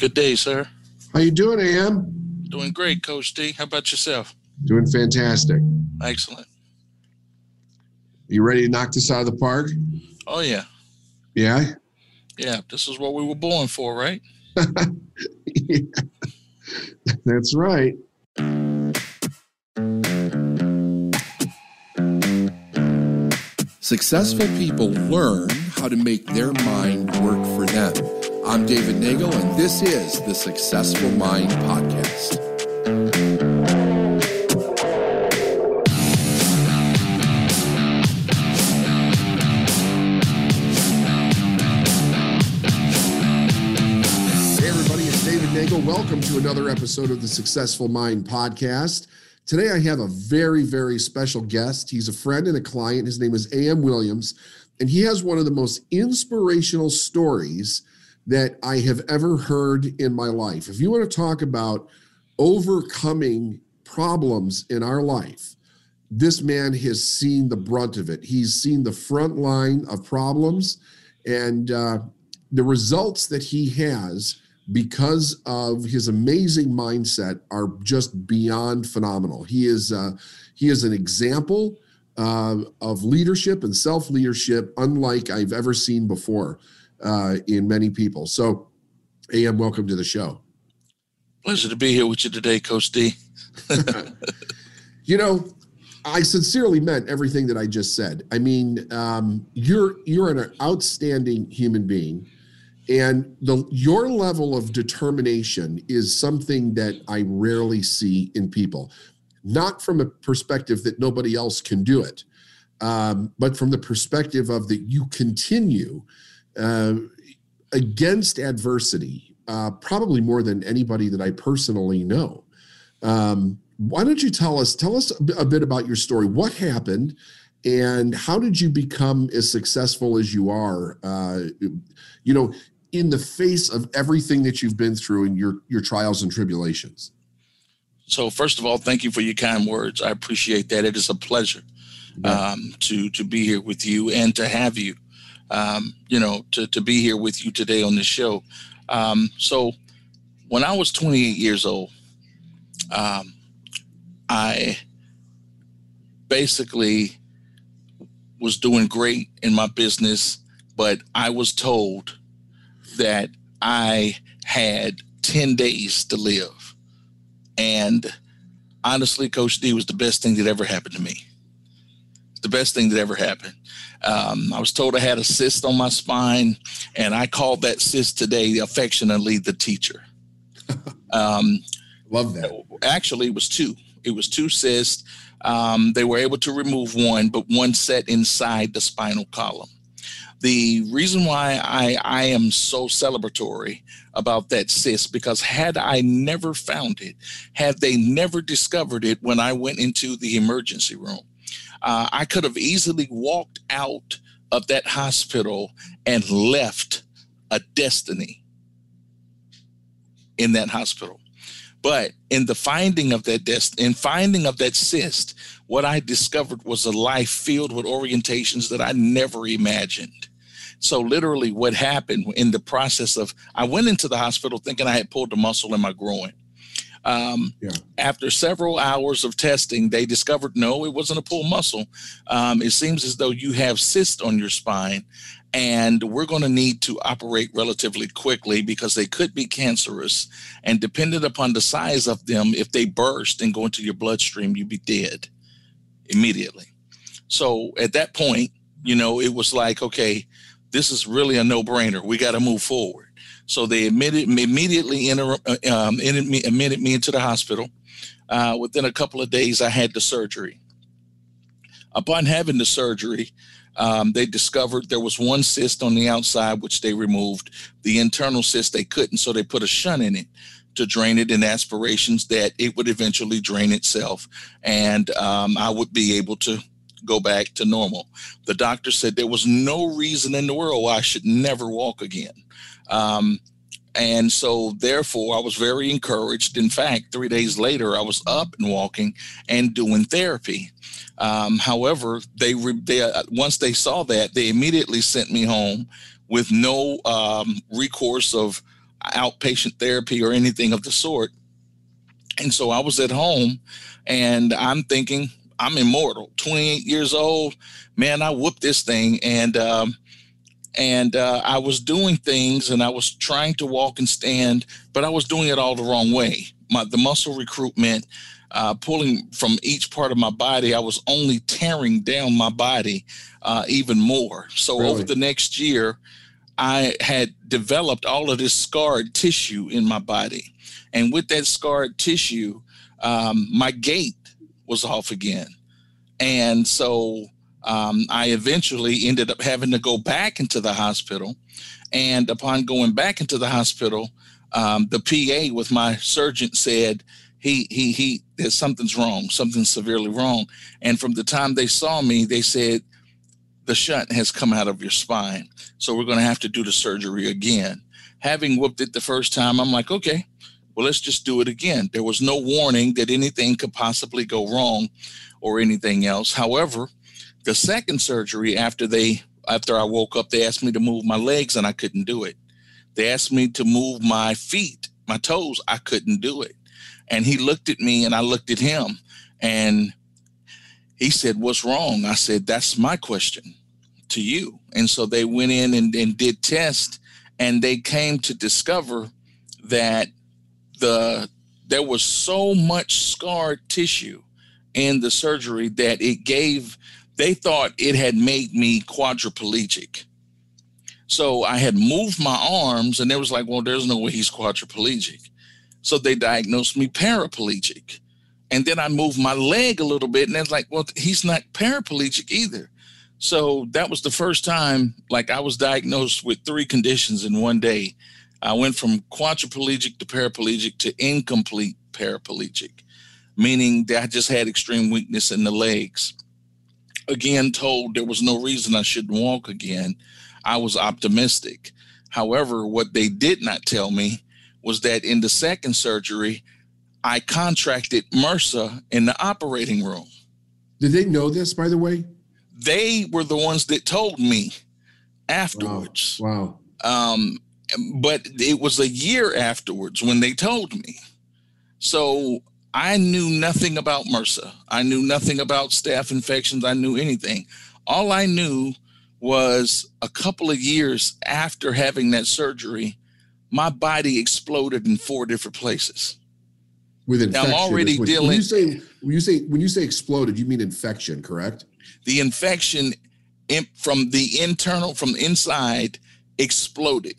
Good day, sir. How you doing, Am? Doing great, Coach D. How about yourself? Doing fantastic. Excellent. You ready to knock this out of the park? Oh yeah. Yeah. Yeah. This is what we were born for, right? yeah. That's right. Successful people learn how to make their mind work for them. I'm David Nagel, and this is the Successful Mind Podcast. Hey, everybody, it's David Nagel. Welcome to another episode of the Successful Mind Podcast. Today, I have a very, very special guest. He's a friend and a client. His name is A.M. Williams, and he has one of the most inspirational stories that I have ever heard in my life. If you want to talk about overcoming problems in our life, this man has seen the brunt of it. He's seen the front line of problems and uh, the results that he has because of his amazing mindset are just beyond phenomenal. He is uh, he is an example uh, of leadership and self leadership unlike I've ever seen before uh, in many people. So, Am, welcome to the show. Pleasure to be here with you today, Coach D. you know, I sincerely meant everything that I just said. I mean, um, you're you're an outstanding human being and the your level of determination is something that i rarely see in people not from a perspective that nobody else can do it um, but from the perspective of that you continue uh, against adversity uh, probably more than anybody that i personally know. Um, why don't you tell us tell us a bit about your story. What happened and how did you become as successful as you are uh, you know in the face of everything that you've been through and your your trials and tribulations? So first of all thank you for your kind words. I appreciate that. It is a pleasure um, to to be here with you and to have you um, you know to, to be here with you today on this show um, so when i was 28 years old um, i basically was doing great in my business but i was told that I had 10 days to live. And honestly, Coach D was the best thing that ever happened to me. The best thing that ever happened. Um, I was told I had a cyst on my spine, and I called that cyst today affectionately the teacher. Um, Love that. Actually, it was two. It was two cysts. Um, they were able to remove one, but one set inside the spinal column the reason why I, I am so celebratory about that cyst because had I never found it, had they never discovered it when I went into the emergency room, uh, I could have easily walked out of that hospital and left a destiny in that hospital. But in the finding of that dest- in finding of that cyst, what I discovered was a life filled with orientations that I never imagined. So literally what happened in the process of I went into the hospital thinking I had pulled a muscle in my groin. Um, yeah. After several hours of testing, they discovered no, it wasn't a pull muscle. Um, it seems as though you have cysts on your spine, and we're going to need to operate relatively quickly because they could be cancerous. And dependent upon the size of them, if they burst and go into your bloodstream, you'd be dead immediately. So at that point, you know, it was like, okay, this is really a no-brainer. We got to move forward. So they admitted immediately uh, um, admitted me into the hospital. Uh, within a couple of days, I had the surgery. Upon having the surgery, um, they discovered there was one cyst on the outside, which they removed. The internal cyst they couldn't, so they put a shunt in it to drain it in aspirations that it would eventually drain itself, and um, I would be able to go back to normal. The doctor said there was no reason in the world why I should never walk again. Um, and so, therefore, I was very encouraged. In fact, three days later, I was up and walking and doing therapy. Um, however, they, they uh, once they saw that, they immediately sent me home with no um, recourse of outpatient therapy or anything of the sort. And so I was at home and I'm thinking, I'm immortal, 28 years old. Man, I whooped this thing. And, um, and uh, I was doing things and I was trying to walk and stand, but I was doing it all the wrong way. My, the muscle recruitment, uh, pulling from each part of my body, I was only tearing down my body uh, even more. So really? over the next year, I had developed all of this scarred tissue in my body. And with that scarred tissue, um, my gait was off again. And so um, I eventually ended up having to go back into the hospital. And upon going back into the hospital, um, the PA with my surgeon said, he he he there's something's wrong something's severely wrong and from the time they saw me they said the shunt has come out of your spine. So we're going to have to do the surgery again. Having whooped it the first time, I'm like, okay, well, let's just do it again. There was no warning that anything could possibly go wrong or anything else. However, the second surgery after they after I woke up, they asked me to move my legs and I couldn't do it. They asked me to move my feet, my toes, I couldn't do it. And he looked at me and I looked at him and he said, What's wrong? I said, That's my question to you. And so they went in and, and did tests and they came to discover that the there was so much scarred tissue in the surgery that it gave they thought it had made me quadriplegic. So I had moved my arms and they was like, well, there's no way he's quadriplegic. So they diagnosed me paraplegic. And then I moved my leg a little bit and it's like, well, he's not paraplegic either. So that was the first time, like I was diagnosed with three conditions in one day. I went from quadriplegic to paraplegic to incomplete paraplegic, meaning that I just had extreme weakness in the legs. Again, told there was no reason I shouldn't walk again. I was optimistic. However, what they did not tell me was that in the second surgery, I contracted MRSA in the operating room. Did they know this, by the way? they were the ones that told me afterwards. Wow. wow. Um, but it was a year afterwards when they told me. So I knew nothing about MRSA. I knew nothing about staph infections. I knew anything. All I knew was a couple of years after having that surgery, my body exploded in four different places. With infection, now, I'm already dealing. When you say when you say when you say exploded, you mean infection, correct? the infection in, from the internal, from the inside, exploded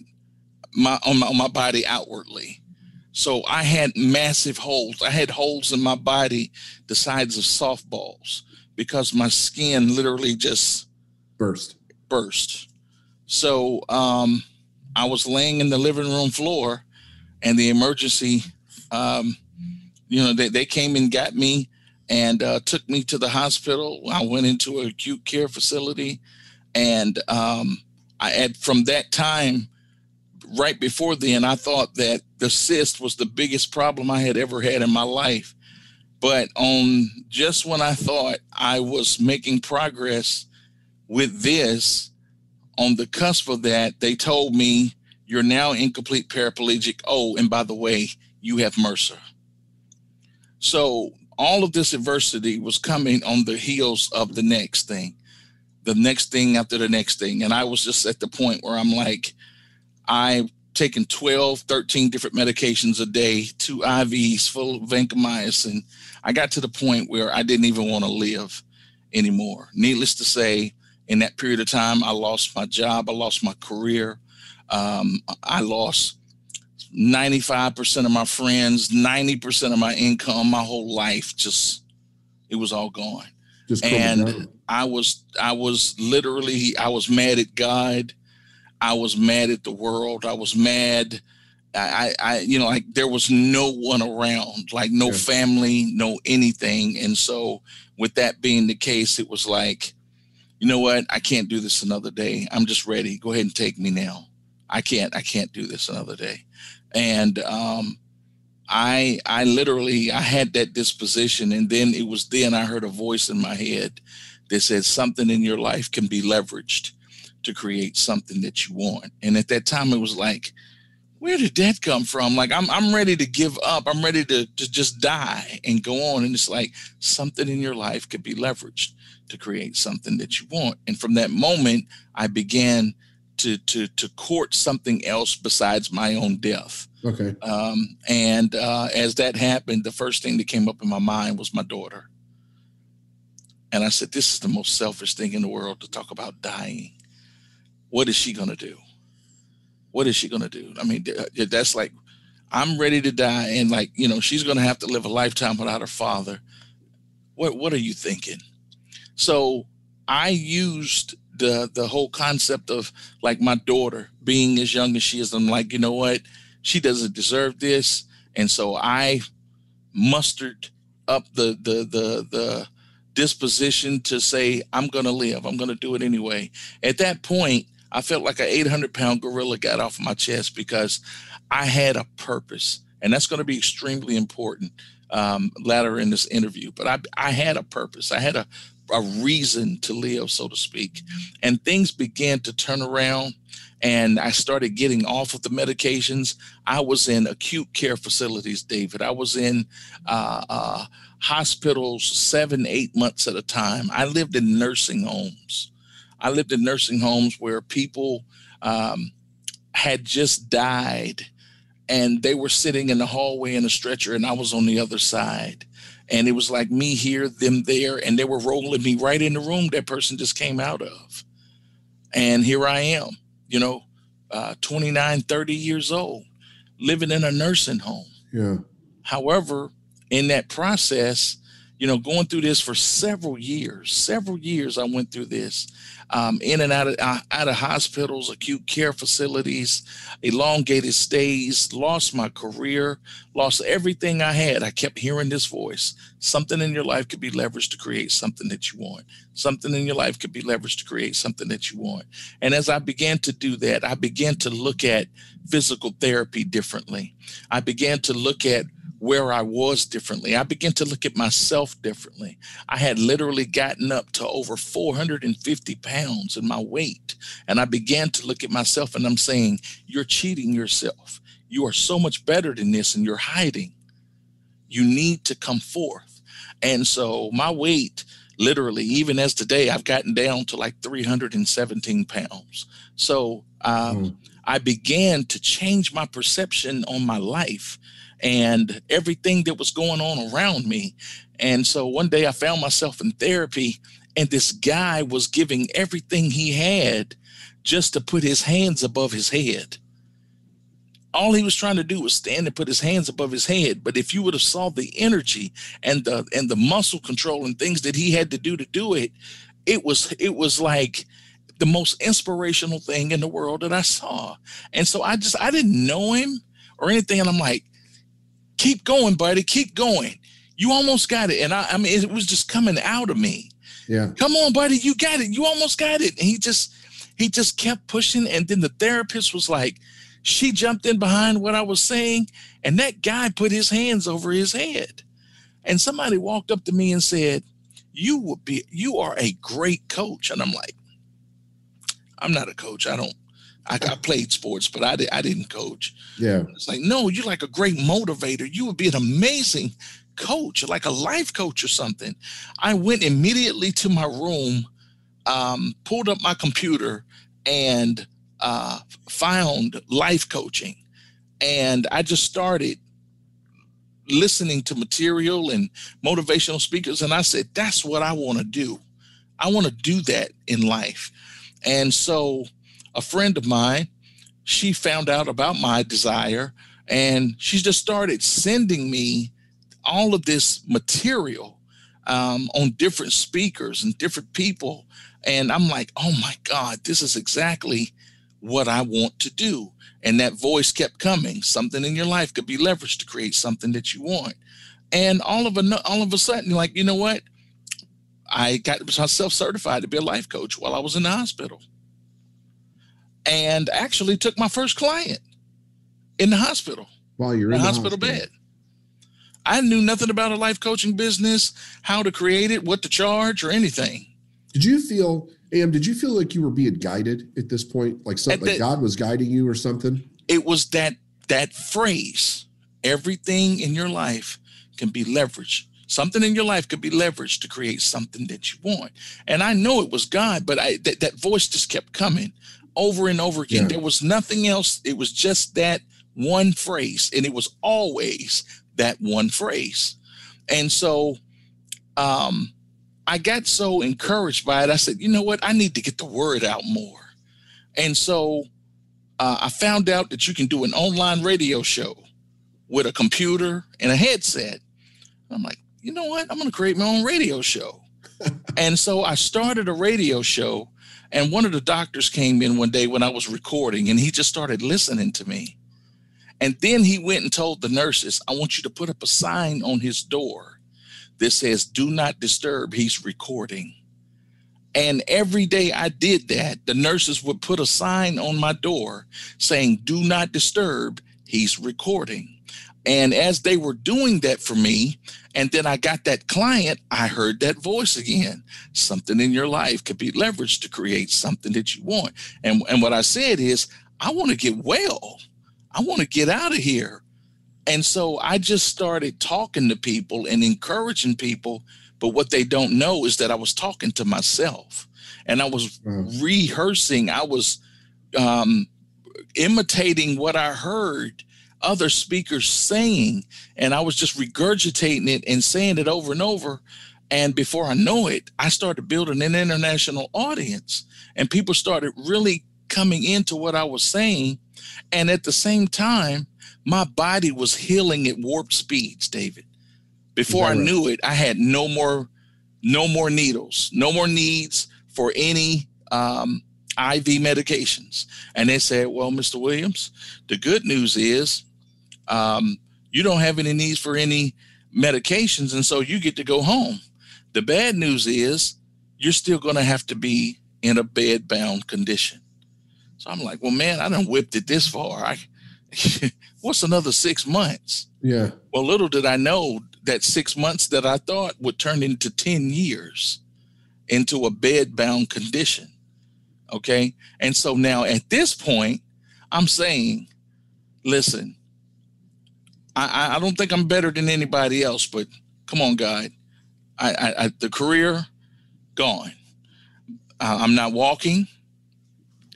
my on, my on my body outwardly. So I had massive holes. I had holes in my body the size of softballs because my skin literally just burst. Burst. So um, I was laying in the living room floor, and the emergency, um, you know, they, they came and got me and uh, took me to the hospital. I went into an acute care facility, and um, I had from that time, right before then, I thought that the cyst was the biggest problem I had ever had in my life. But on just when I thought I was making progress with this, on the cusp of that, they told me you're now incomplete paraplegic. Oh, and by the way, you have MRSA. So all of this adversity was coming on the heels of the next thing, the next thing after the next thing. And I was just at the point where I'm like, I've taken 12, 13 different medications a day, two IVs full of vancomycin. I got to the point where I didn't even want to live anymore. Needless to say, in that period of time, I lost my job, I lost my career, um, I lost 95% of my friends, 90% of my income, my whole life just it was all gone. Just and I was I was literally I was mad at God. I was mad at the world. I was mad. I, I, you know, like there was no one around, like no yeah. family, no anything. And so, with that being the case, it was like, you know what? I can't do this another day. I'm just ready. Go ahead and take me now. I can't. I can't do this another day and um, I I literally I had that disposition, and then it was then I heard a voice in my head that said something in your life can be leveraged to create something that you want. And at that time, it was like, where did that come from? Like I'm I'm ready to give up. I'm ready to, to just die and go on. And it's like something in your life could be leveraged to create something that you want. And from that moment, I began to to to court something else besides my own death. Okay. Um, and uh, as that happened, the first thing that came up in my mind was my daughter. And I said, This is the most selfish thing in the world to talk about dying. What is she going to do? what is she going to do? I mean, that's like, I'm ready to die. And like, you know, she's going to have to live a lifetime without her father. What, what are you thinking? So I used the, the whole concept of like my daughter being as young as she is. I'm like, you know what? She doesn't deserve this. And so I mustered up the, the, the, the, disposition to say i'm going to live i'm going to do it anyway at that point I felt like an 800 pound gorilla got off my chest because I had a purpose. And that's going to be extremely important um, later in this interview. But I, I had a purpose. I had a, a reason to live, so to speak. And things began to turn around and I started getting off of the medications. I was in acute care facilities, David. I was in uh, uh, hospitals seven, eight months at a time. I lived in nursing homes. I lived in nursing homes where people um, had just died and they were sitting in the hallway in a stretcher and I was on the other side. And it was like me here, them there, and they were rolling me right in the room that person just came out of. And here I am, you know, uh, 29, 30 years old, living in a nursing home. Yeah. However, in that process, you know, going through this for several years, several years I went through this um, in and out of uh, out of hospitals, acute care facilities, elongated stays. Lost my career, lost everything I had. I kept hearing this voice: something in your life could be leveraged to create something that you want. Something in your life could be leveraged to create something that you want. And as I began to do that, I began to look at physical therapy differently. I began to look at where I was differently. I began to look at myself differently. I had literally gotten up to over 450 pounds in my weight. And I began to look at myself and I'm saying, You're cheating yourself. You are so much better than this and you're hiding. You need to come forth. And so my weight, literally, even as today, I've gotten down to like 317 pounds. So um, mm. I began to change my perception on my life and everything that was going on around me. And so one day I found myself in therapy, and this guy was giving everything he had just to put his hands above his head. All he was trying to do was stand and put his hands above his head. But if you would have saw the energy and the and the muscle control and things that he had to do to do it, it was it was like the most inspirational thing in the world that I saw. And so I just I didn't know him or anything. And I'm like, keep going, buddy, keep going. You almost got it. And I, I mean, it was just coming out of me. Yeah. Come on, buddy, you got it. You almost got it. And he just, he just kept pushing. And then the therapist was like, she jumped in behind what I was saying, and that guy put his hands over his head. And somebody walked up to me and said, You would be, you are a great coach. And I'm like, I'm not a coach. I don't, I, I played sports, but I, did, I didn't coach. Yeah. It's like, no, you're like a great motivator. You would be an amazing coach, like a life coach or something. I went immediately to my room, um, pulled up my computer, and uh, found life coaching. And I just started listening to material and motivational speakers. And I said, that's what I want to do. I want to do that in life. And so a friend of mine, she found out about my desire and she just started sending me all of this material um, on different speakers and different people. And I'm like, oh my God, this is exactly what I want to do. And that voice kept coming. Something in your life could be leveraged to create something that you want. And all of a all of a sudden, you're like, you know what? I got myself certified to be a life coach while I was in the hospital and actually took my first client in the hospital. While you're in, the, hospital, hospital bed. I knew nothing about a life coaching business, how to create it, what to charge, or anything. Did you feel, Am? Did you feel like you were being guided at this point, like something, like God was guiding you or something? It was that that phrase, everything in your life can be leveraged. Something in your life could be leveraged to create something that you want. And I know it was God, but I that, that voice just kept coming over and over again. Yeah. There was nothing else. It was just that one phrase, and it was always that one phrase. And so um I got so encouraged by it. I said, you know what? I need to get the word out more. And so uh, I found out that you can do an online radio show with a computer and a headset. I'm like, you know what? I'm going to create my own radio show. and so I started a radio show. And one of the doctors came in one day when I was recording and he just started listening to me. And then he went and told the nurses, I want you to put up a sign on his door that says, Do not disturb. He's recording. And every day I did that, the nurses would put a sign on my door saying, Do not disturb. He's recording. And as they were doing that for me, and then I got that client, I heard that voice again. Something in your life could be leveraged to create something that you want. And, and what I said is, I want to get well. I want to get out of here. And so I just started talking to people and encouraging people. But what they don't know is that I was talking to myself and I was mm. rehearsing, I was um, imitating what I heard other speakers saying, and I was just regurgitating it and saying it over and over. And before I know it, I started building an international audience, and people started really coming into what I was saying. And at the same time, my body was healing at warp speeds, David. Before I right? knew it, I had no more, no more needles, no more needs for any um, IV medications. And they said, "Well, Mr. Williams, the good news is um, you don't have any needs for any medications, and so you get to go home. The bad news is you're still going to have to be in a bed bound condition. So I'm like, well, man, I done whipped it this far. I, what's another six months? Yeah. Well, little did I know that six months that I thought would turn into 10 years into a bed bound condition. Okay. And so now at this point, I'm saying, listen, I, I don't think I'm better than anybody else, but come on, God. I, I, I the career gone. Uh, I'm not walking.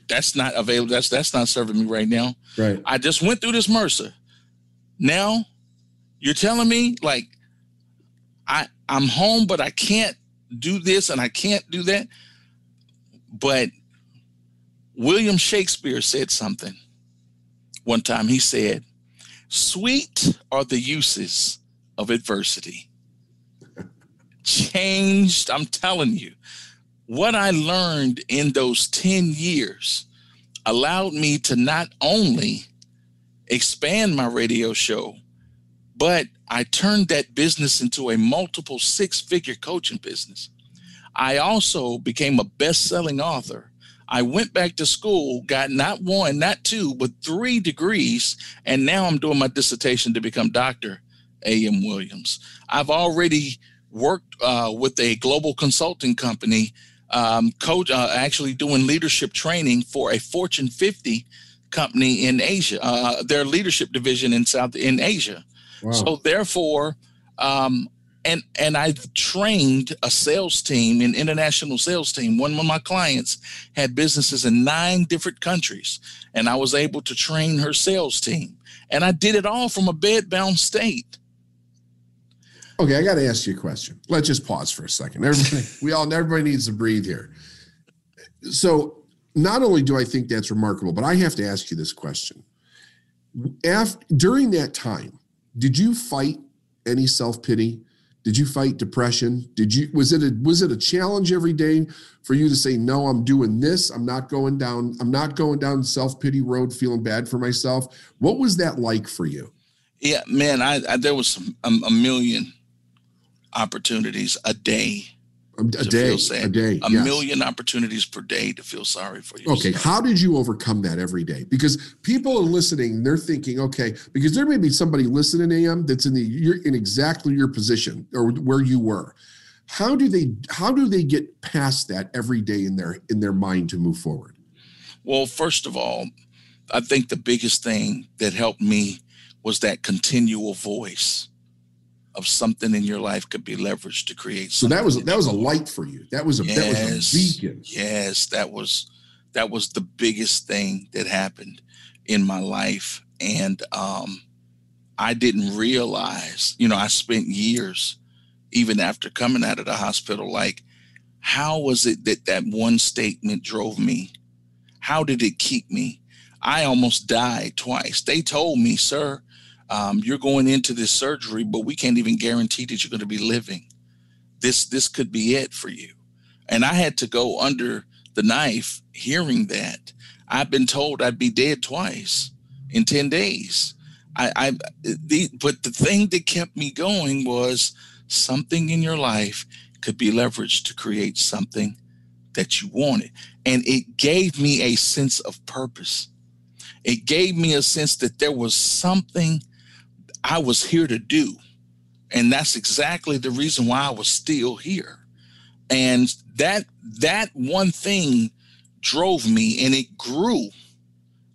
That's not available. That's that's not serving me right now. Right. I just went through this MRSA. Now, you're telling me like I I'm home, but I can't do this and I can't do that. But William Shakespeare said something one time. He said, Sweet are the uses of adversity. Changed, I'm telling you, what I learned in those 10 years allowed me to not only expand my radio show, but I turned that business into a multiple six figure coaching business. I also became a best selling author I went back to school, got not one, not two, but three degrees, and now I'm doing my dissertation to become Dr. A.M. Williams. I've already worked uh, with a global consulting company, um, coach, uh, actually doing leadership training for a Fortune 50 company in Asia, uh, their leadership division in South in Asia. Wow. So therefore, um, and and I've trained a sales team, an international sales team. One of my clients had businesses in nine different countries, and I was able to train her sales team. And I did it all from a bed-bound state. Okay, I got to ask you a question. Let's just pause for a second. Everybody, we all everybody needs to breathe here. So, not only do I think that's remarkable, but I have to ask you this question. After, during that time, did you fight any self pity? Did you fight depression? Did you was it a was it a challenge every day for you to say no, I'm doing this, I'm not going down, I'm not going down self-pity road feeling bad for myself. What was that like for you? Yeah, man, I, I there was a million opportunities a day a, day, a day, a yes. million opportunities per day to feel sorry for yourself. Okay, how did you overcome that every day? Because people are listening, they're thinking, okay, because there may be somebody listening, AM, that's in the you're in exactly your position or where you were. How do they how do they get past that every day in their in their mind to move forward? Well, first of all, I think the biggest thing that helped me was that continual voice of something in your life could be leveraged to create. So that was that was a light for you. That was a yes, that was a beacon. Yes, that was that was the biggest thing that happened in my life, and um, I didn't realize. You know, I spent years, even after coming out of the hospital, like, how was it that that one statement drove me? How did it keep me? I almost died twice. They told me, sir, um, you're going into this surgery, but we can't even guarantee that you're going to be living. This this could be it for you. And I had to go under the knife hearing that. I've been told I'd be dead twice in 10 days. I, I the but the thing that kept me going was something in your life could be leveraged to create something that you wanted. And it gave me a sense of purpose. It gave me a sense that there was something I was here to do. And that's exactly the reason why I was still here. And that that one thing drove me and it grew.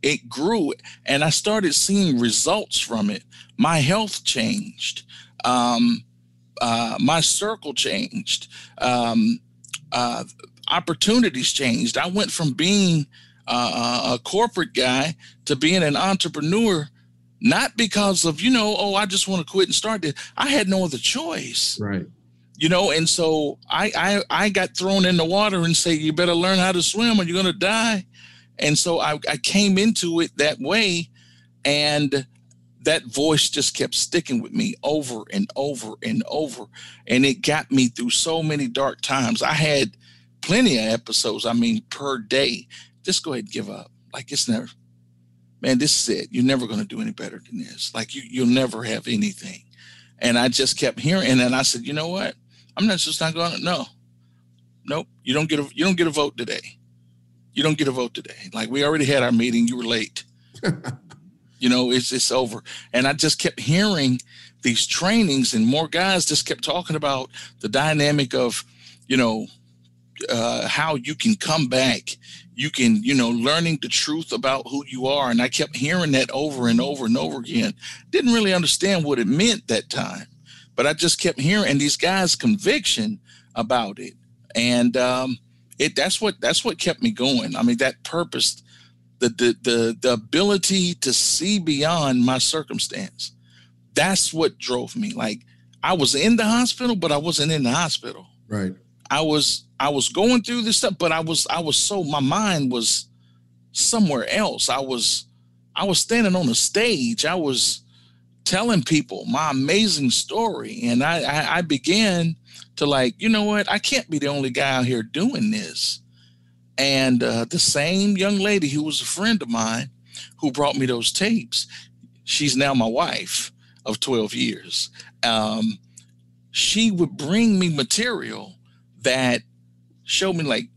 It grew and I started seeing results from it. My health changed. Um, uh, my circle changed. Um, uh, opportunities changed. I went from being uh, a corporate guy to being an entrepreneur not because of you know oh i just want to quit and start this. I had no other choice. Right. You know and so I, I i got thrown in the water and say you better learn how to swim or you're going to die. And so I, I came into it that way and that voice just kept sticking with me over and over and over and it got me through so many dark times. I had plenty of episodes i mean per day. Just go ahead and give up. Like it's never man, this is it. You're never going to do any better than this. Like you, you'll never have anything. And I just kept hearing, and then I said, you know what? I'm not just not going to. No, nope. You don't get a you don't get a vote today. You don't get a vote today. Like we already had our meeting. You were late. you know, it's it's over. And I just kept hearing these trainings, and more guys just kept talking about the dynamic of, you know, uh, how you can come back you can you know learning the truth about who you are. And i kept hearing that over and over and over again. Didn't really understand what it meant that time but i just kept hearing and these guys conviction about it. And um it that's what that's what kept me going. I mean that purpose the the the, the ability to see beyond my circumstance. That's what drove me. Like i was in the hospital but i wasn't in the hospital. Right. I was I was going through this stuff, but I was I was so my mind was somewhere else. I was I was standing on a stage. I was telling people my amazing story, and I I, I began to like, you know what? I can't be the only guy out here doing this. And uh, the same young lady who was a friend of mine who brought me those tapes, she's now my wife of 12 years. Um, she would bring me material that showed me like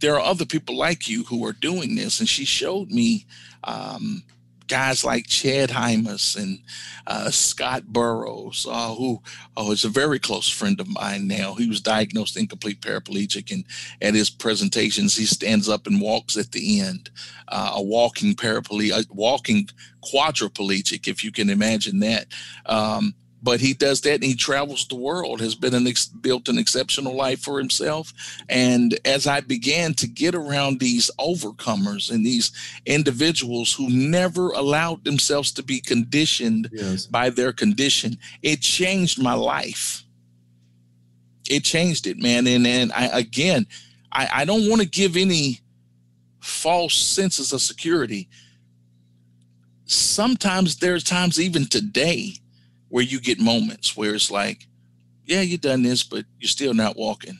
there are other people like you who are doing this. And she showed me um, guys like Chad Hymas and uh, Scott Burrows, uh, who oh, is a very close friend of mine now. He was diagnosed incomplete paraplegic, and at his presentations, he stands up and walks at the end, uh, a walking paraplegic, walking quadriplegic, if you can imagine that. Um, but he does that and he travels the world has been an ex- built an exceptional life for himself. And as i began to get around these overcomers and these individuals who never allowed themselves to be conditioned yes. by their condition it changed my life. It changed it man. And and i again i, I don't want to give any false senses of security. Sometimes there's times even today where you get moments where it's like, yeah, you've done this, but you're still not walking.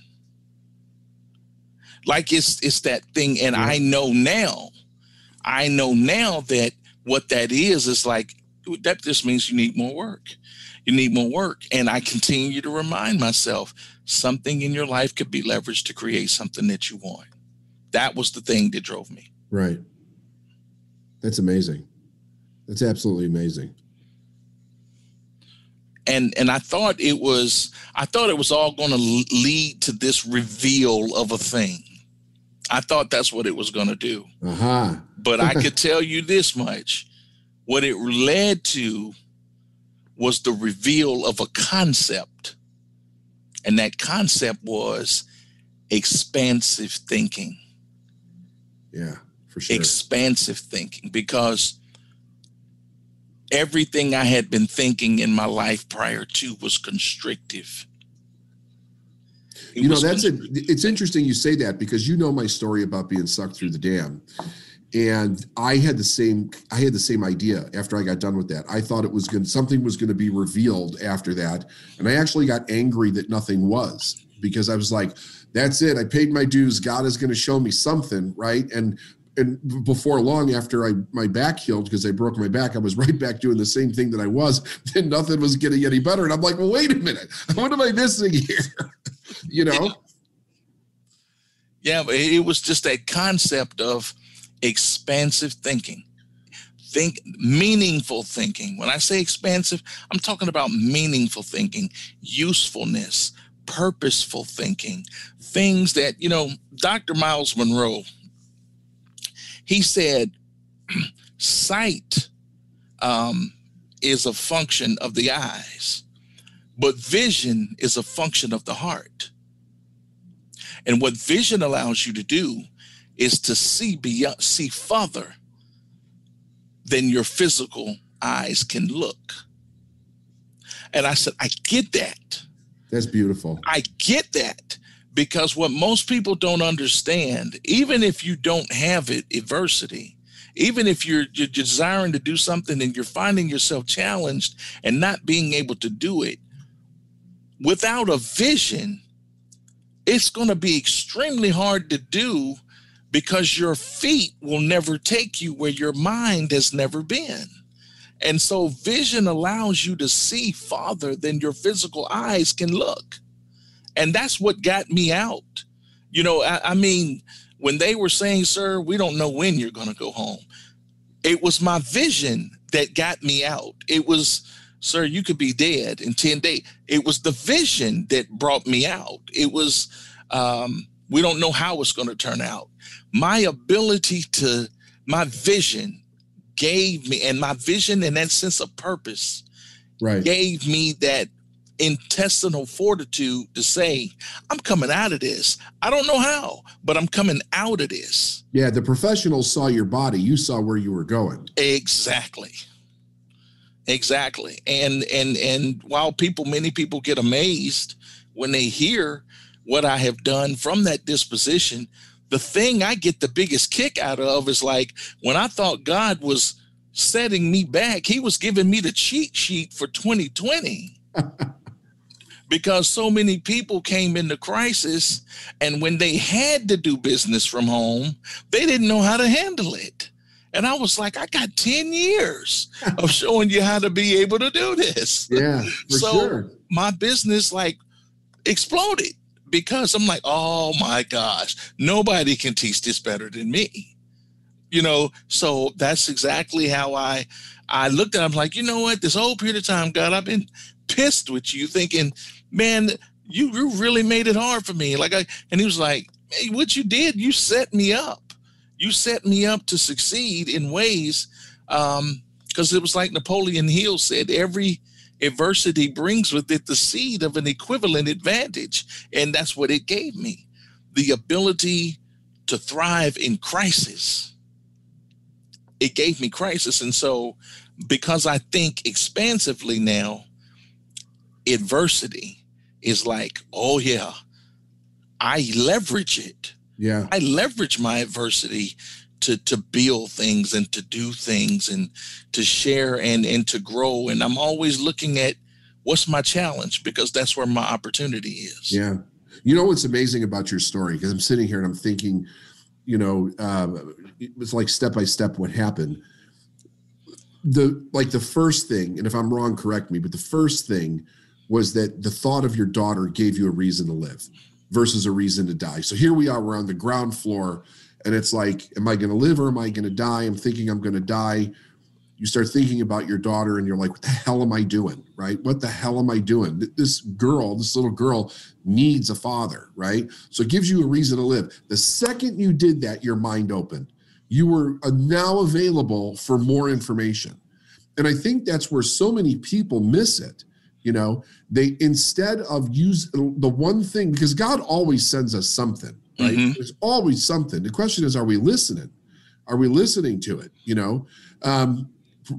Like it's it's that thing, and yeah. I know now, I know now that what that is is like that just means you need more work. You need more work. And I continue to remind myself something in your life could be leveraged to create something that you want. That was the thing that drove me. Right. That's amazing. That's absolutely amazing and and I thought it was I thought it was all going to lead to this reveal of a thing. I thought that's what it was going to do. Uh-huh. but I could tell you this much. What it led to was the reveal of a concept. And that concept was expansive thinking. Yeah, for sure. Expansive thinking because everything I had been thinking in my life prior to was constrictive. It you know, that's it. It's interesting you say that because you know my story about being sucked through the dam. And I had the same I had the same idea after I got done with that. I thought it was going something was going to be revealed after that. And I actually got angry that nothing was because I was like, that's it. I paid my dues. God is going to show me something, right? And and before long after I my back healed because I broke my back, I was right back doing the same thing that I was. Then nothing was getting any better, and I'm like, well, wait a minute, what am I missing here? you know? Yeah, it was just that concept of expansive thinking. Think meaningful thinking. When I say expansive, I'm talking about meaningful thinking, usefulness, purposeful thinking, things that, you know, Dr. Myles Munroe, he said sight um, is a function of the eyes, but vision is a function of the heart. And what vision allows you to do is to see beyond, see further than your physical eyes can look. And I said, I get that. That's beautiful. I get that because what most people don't understand, even if you don't have it, adversity, even if you're, you're desiring to do something and you're finding yourself challenged and not being able to do it, without a vision, it's going to be extremely hard to do because your feet will never take you where your mind has never been. And so vision allows you to see farther than your physical eyes can look. And that's what got me out. You know, I, I mean, when they were saying, sir, we don't know when you're going to go home, it was my vision that got me out. It was, sir, you could be dead in 10 days. It was the vision that brought me out. It was, um, we don't know how it's going to turn out. My ability to, my vision gave me, and my vision and that sense of purpose right. gave me that intestinal fortitude to say, I'm coming out of this. I don't know how, but I'm coming out of this. Yeah, the professionals saw your body, you saw where you were going. Exactly. Exactly. And and and while people many people get amazed when they hear what I have done from that disposition, the thing I get the biggest kick out of is like when I thought God was setting me back, he was giving me the cheat sheet for 2020. because so many people came into crisis and when they had to do business from home they didn't know how to handle it. And i was like i got 10 years of showing you how to be able to do this. Yeah so sure. my business like exploded because i'm like oh my gosh nobody can teach this better than me. You know so that's exactly how i i looked at him like you know what this whole period of time god i've been pissed with you thinking man, you, you really made it hard for me. Like I, and he was like, hey, what you did, you set me up. You set me up to succeed in ways. Um, because it was like Napoleon Hill said, every adversity brings with it the seed of an equivalent advantage. And that's what it gave me the ability to thrive in crisis. It gave me crisis. And so, because I think expansively now, adversity is like, oh yeah, I leverage it. Yeah. I leverage my adversity to to build things and to do things and to share and and to grow. And I'm always looking at what's my challenge because that's where my opportunity is. Yeah. You know what's amazing about your story? Because I'm sitting here and I'm thinking, you know, uh, it was like step by step what happened. The like the first thing, and if I'm wrong, correct me, but the first thing was that the thought of your daughter gave you a reason to live versus a reason to die. So here we are, we're on the ground floor, and it's like, am I going to live or am I going to die? I'm thinking I'm going to die. You start thinking about your daughter, and you're like, what the hell am I doing? Right? What the hell am I doing? This girl, this little girl, needs a father, right? So it gives you a reason to live. The second you did that, your mind opened you were uh, now available for more information. And I think that's where so many people miss it. You know, they instead of use the one thing because God always sends us something, right? Mm-hmm. There's always something. The question is, are we listening? Are we listening to it? You know, um,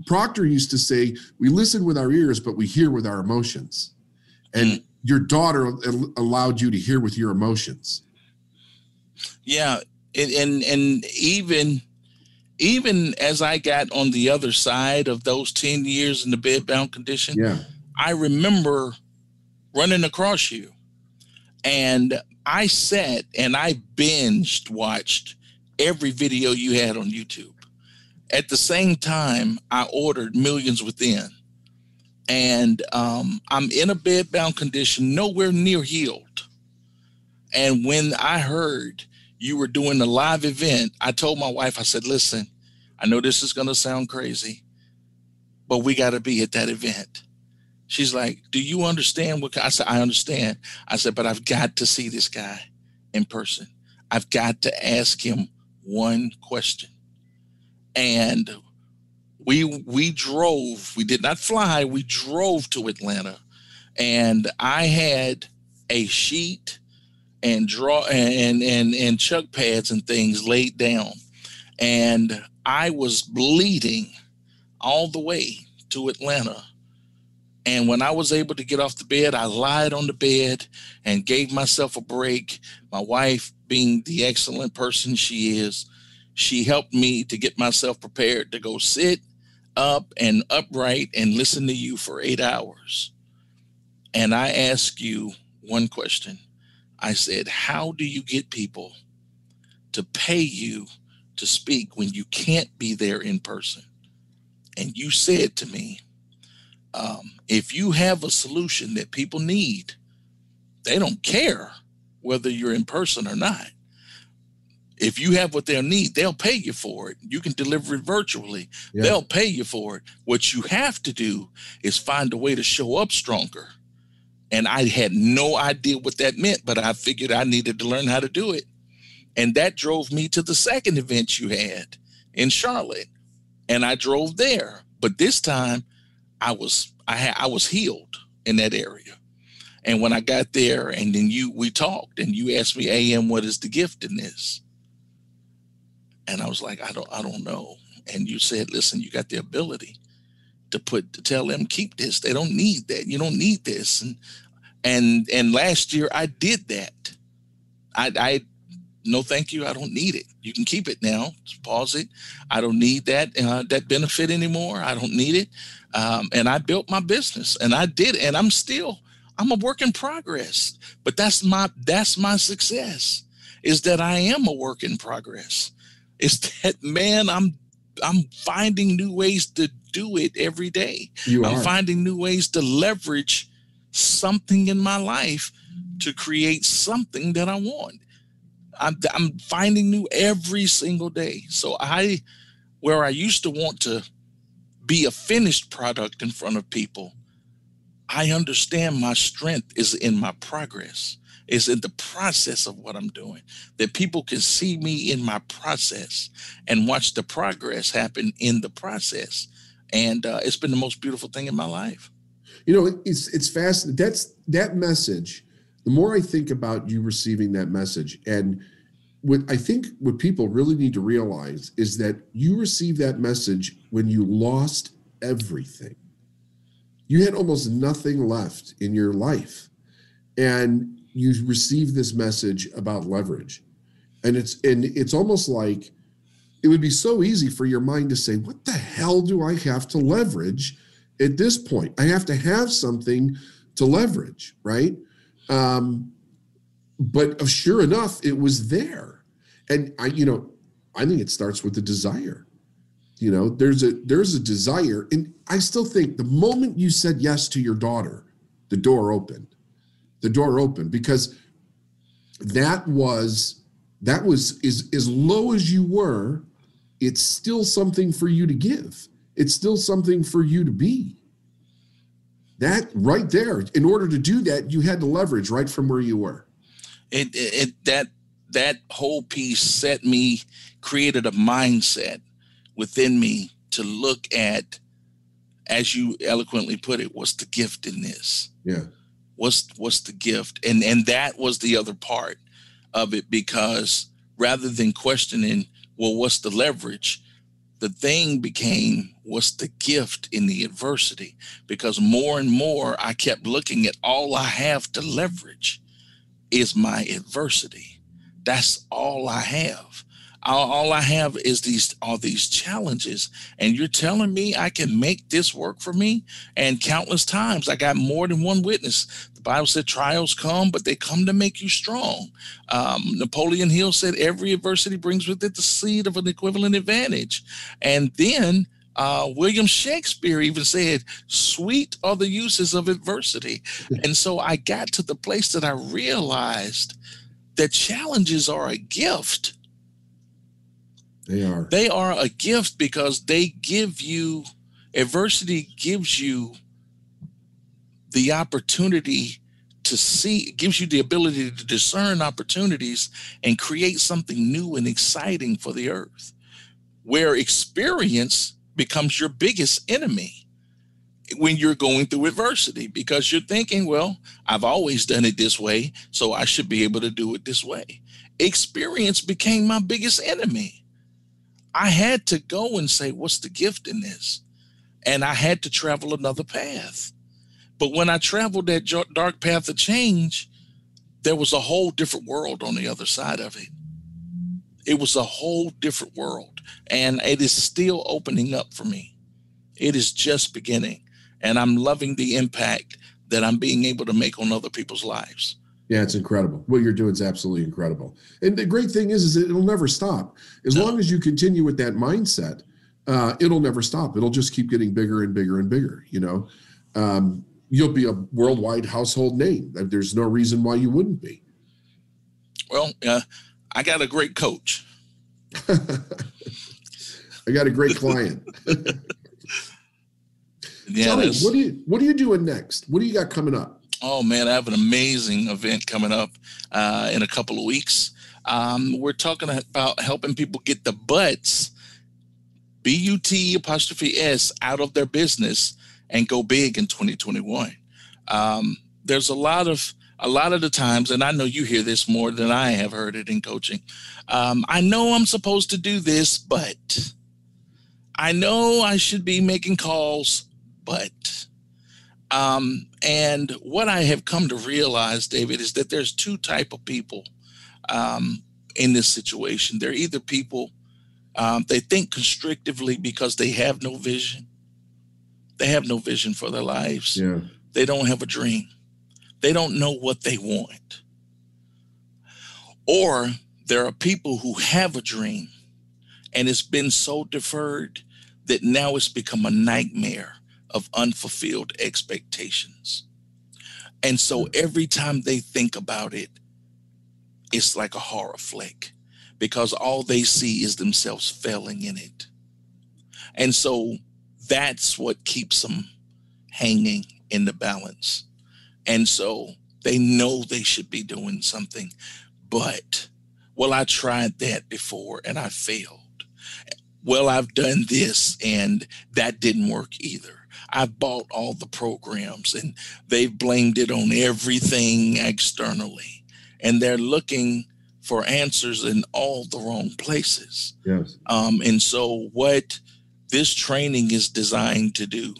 Proctor used to say, "We listen with our ears, but we hear with our emotions." And mm. your daughter allowed you to hear with your emotions. Yeah, and and, and even even as I got on the other side of those 10 years in the bedbound condition, yeah. I remember running across you. And I sat and I binged watched every video you had on YouTube. At the same time, I ordered Millions Within. And um, I'm in a bedbound condition, nowhere near healed. And when I heard you were doing a live event, I told my wife, I said, listen, I know this is going to sound crazy, but we got to be at that event. She's like, Do you understand what I said? I understand. I said, But I've got to see this guy in person. I've got to ask him one question. And we we drove, we did not fly, we drove to Atlanta. And I had a sheet and draw and and and chux pads and things laid down. And i was bleeding all the way to atlanta. And when i was able to get off the bed i lied on the bed and gave myself a break. My wife being the excellent person she is she helped me to get myself prepared to go sit up and upright and listen to you for eight hours. And i ask you one question I said, How do you get people to pay you to speak when you can't be there in person? And you said to me, um, if you have a solution that people need, they don't care whether you're in person or not. If you have what they'll need, they'll pay you for it. You can deliver it virtually. Yeah. They'll pay you for it. What you have to do is find a way to show up stronger and I had no idea what that meant, but I figured I needed to learn how to do it. And that drove me to the second event you had in Charlotte. And I drove there. But this time I was I had I was healed in that area. And when I got there and then you we talked and you asked me, AM, what is the gift in this? And I was like, I don't I don't know. And you said, listen, you got the ability to put to tell them keep this. They don't need that. You don't need this. And and and last year I did that. I I no thank you. I don't need it. You can keep it now. Just pause it. I don't need that uh, that benefit anymore. I don't need it. Um, and I built my business, and I did, and I'm still I'm a work in progress. But that's my that's my success is that I am a work in progress. Is that man I'm I'm finding new ways to do it every day. You I'm finding new ways to leverage something in my life to create something that I want. I'm, I'm finding new every single day. So I, where I used to want to be a finished product in front of people, I understand my strength is in my progress, is in the process of what I'm doing. That people can see me in my process and watch the progress happen in the process and uh, it's been the most beautiful thing in my life. You know, it's it's fascinating. That's that message. The more I think about you receiving that message, and what I think what people really need to realize is that you received that message when you lost everything. You had almost nothing left in your life, and you received this message about leverage, and it's and it's almost like it would be so easy for your mind to say, What the hell do I have to leverage at this point? I have to have something to leverage, right? Um, but sure enough, it was there. And I, you know, I think it starts with the desire. You know, there's a there's a desire, and I still think the moment you said yes to your daughter, the door opened. The door opened because that was that was as as low as you were it's still something for you to give. It's still something for you to be. That right there, in order to do that, you had to leverage right from where you were. It, it that that whole piece set me, created a mindset within me to look at, as you eloquently put it, what's the gift in this? Yeah. What's what's the gift? And and that was the other part of it because rather than questioning, well, what's the leverage? The thing became what's the gift in the adversity? Because more and more I kept looking at all I have to leverage is my adversity. That's all I have. All, I have is these all these challenges, and you're telling me I can make this work for me? And countless times I got more than one witness. The Bible said trials come, but they come to make you strong. Um, Napoleon Hill said every adversity brings with it the seed of an equivalent advantage. And then uh, William Shakespeare even said, Sweet are the uses of adversity. and so I got to the place that I realized that challenges are a gift. They are. They are a gift because they give you, adversity gives you the opportunity to see, gives you the ability to discern opportunities and create something new and exciting for the earth. Where experience becomes your biggest enemy when you're going through adversity because you're thinking, well, I've always done it this way, so I should be able to do it this way. Experience became my biggest enemy. I had to go and say, what's the gift in this? And I had to travel another path. But when I traveled that dark path of change, there was a whole different world on the other side of it. It was a whole different world. And it is still opening up for me. It is just beginning. And I'm loving the impact that I'm being able to make on other people's lives. Yeah, it's incredible. What you're doing is absolutely incredible. And the great thing is, is it'll never stop. As no. long as you continue with that mindset, uh, it'll never stop. It'll just keep getting bigger and bigger and bigger. You know, um, you'll be a worldwide household name. There's no reason why you wouldn't be. Well, uh, I got a great coach. I got a great client. yeah, Tell me, what do you what are you doing next? What do you got coming up? Oh man, I have an amazing event coming up uh, in a couple of weeks. Um, we're talking about helping people get the butts, B U T apostrophe S, out of their business and go big in 2021. Um, there's a lot of a lot of the times, and I know you hear this more than I have heard it in coaching. Um, I know I'm supposed to do this, but I know I should be making calls, but um, and what I have come to realize, David, is that there's two type of people um, in this situation. They're either people um, they think constrictively because they have no vision. They have no vision for their lives. Yeah. They don't have a dream. They don't know what they want. Or there are people who have a dream and it's been so deferred that now it's become a nightmare of unfulfilled expectations. And so every time they think about it, it's like a horror flick because all they see is themselves failing in it. And so that's what keeps them hanging in the balance. And so they know they should be doing something, but well, I tried that before and I failed. Well, I've done this and that didn't work either. I've bought all the programs and they've blamed it on everything externally. And they're looking for answers in all the wrong places. Yes. Um, and so, what this training is designed to do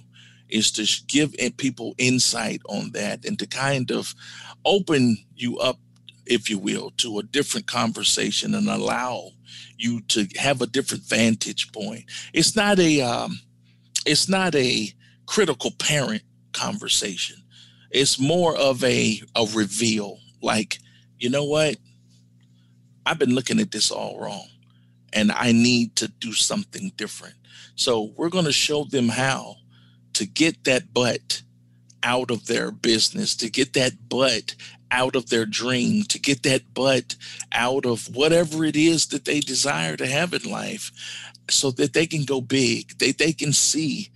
is to give people insight on that and to kind of open you up, if you will, to a different conversation and allow you to have a different vantage point. It's not a um, it's not a critical parent conversation. It's more of a a reveal. Like, you know what? I've been looking at this all wrong, and I need to do something different. So we're going to show them how to get that butt out of their business, to get that butt out of their dream, to get that butt out of whatever it is that they desire to have in life so that they can go big, they, they can see,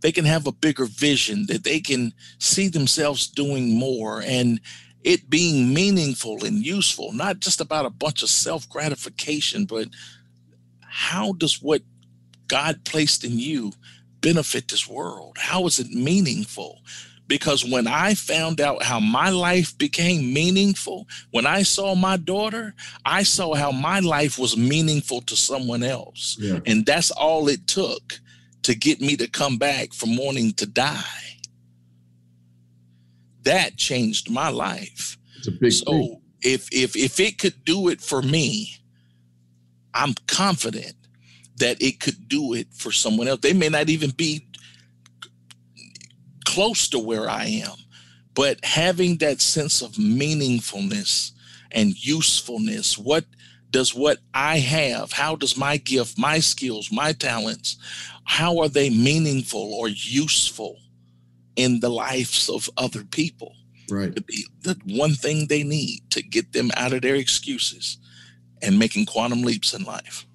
they can have a bigger vision, that they can see themselves doing more. And it being meaningful and useful, not just about a bunch of self gratification, but how does what God placed in you benefit this world? How is it meaningful? Because when I found out how my life became meaningful, when I saw my daughter, I saw how my life was meaningful to someone else. Yeah. And that's all it took to get me to come back from wanting to die. That changed my life. It's a big so thing. if if if it could do it for me, I'm confident that it could do it for someone else. They may not even be close to where I am, but having that sense of meaningfulness and usefulness, what does what I have, how does my gift, my skills, my talents, how are they meaningful or useful in the lives of other people? Right. The one thing they need to get them out of their excuses and making quantum leaps in life.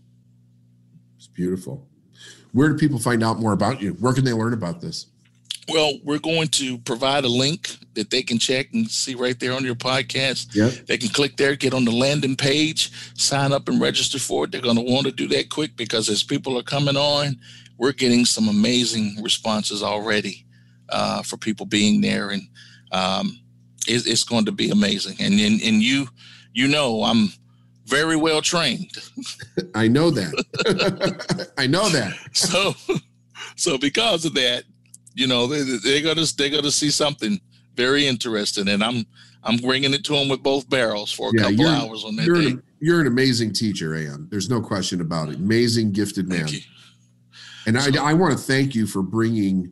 Beautiful. Where do people find out more about you? Where can they learn about this? Well, we're going to provide a link that they can check and see right there on your podcast. Yep. They can click there, get on the landing page, sign up and register for it. They're going to want to do that quick because as people are coming on, we're getting some amazing responses already uh, for people being there, and um, it, it's going to be amazing. And, and and you, you know, I'm very well trained. I know that. I know that. So, so because of that, you know, they, they're gonna they're gonna see something very interesting, and I'm I'm bringing it to them with both barrels for a yeah, couple hours on that you're day. An, you're an amazing teacher, Am. There's no question about it. Amazing, gifted man. And so, I, I want to thank you for bringing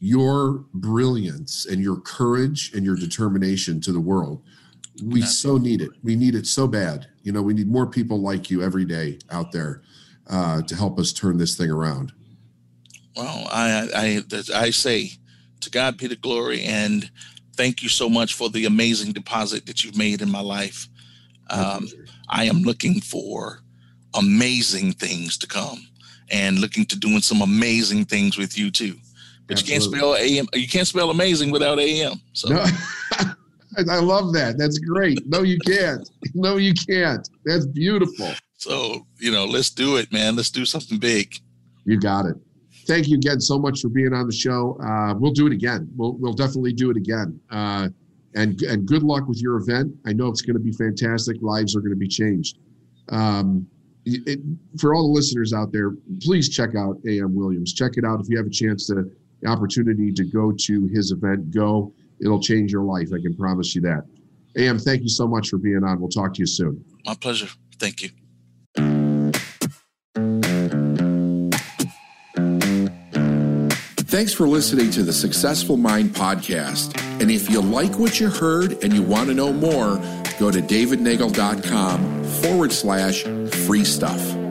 your brilliance and your courage and your determination to the world. We so need it. We need it so bad. You know, we need more people like you every day out there uh, to help us turn this thing around. Well, I, I, I say to God be the glory and thank you so much for the amazing deposit that you've made in my life. Um, I am looking for amazing things to come and looking to doing some amazing things with you too. But Absolutely. you can't spell AM. You can't spell amazing without AM. So. No. I love that. That's great. No, you can't. No, you can't. That's beautiful. So, you know, let's do it, man. Let's do something big. You got it. Thank you again so much for being on the show. Uh, we'll do it again. We'll, we'll definitely do it again. Uh, and, and good luck with your event. I know it's going to be fantastic. Lives are going to be changed. Um, it, for all the listeners out there, please check out AM Williams. Check it out if you have a chance to opportunity to go to his event. Go, it'll change your life. I can promise you that. AM, thank you so much for being on. We'll talk to you soon. My pleasure. Thank you. Thanks for listening to the Successful Mind podcast. And if you like what you heard and you want to know more, go to davidnagel.com forward slash free stuff.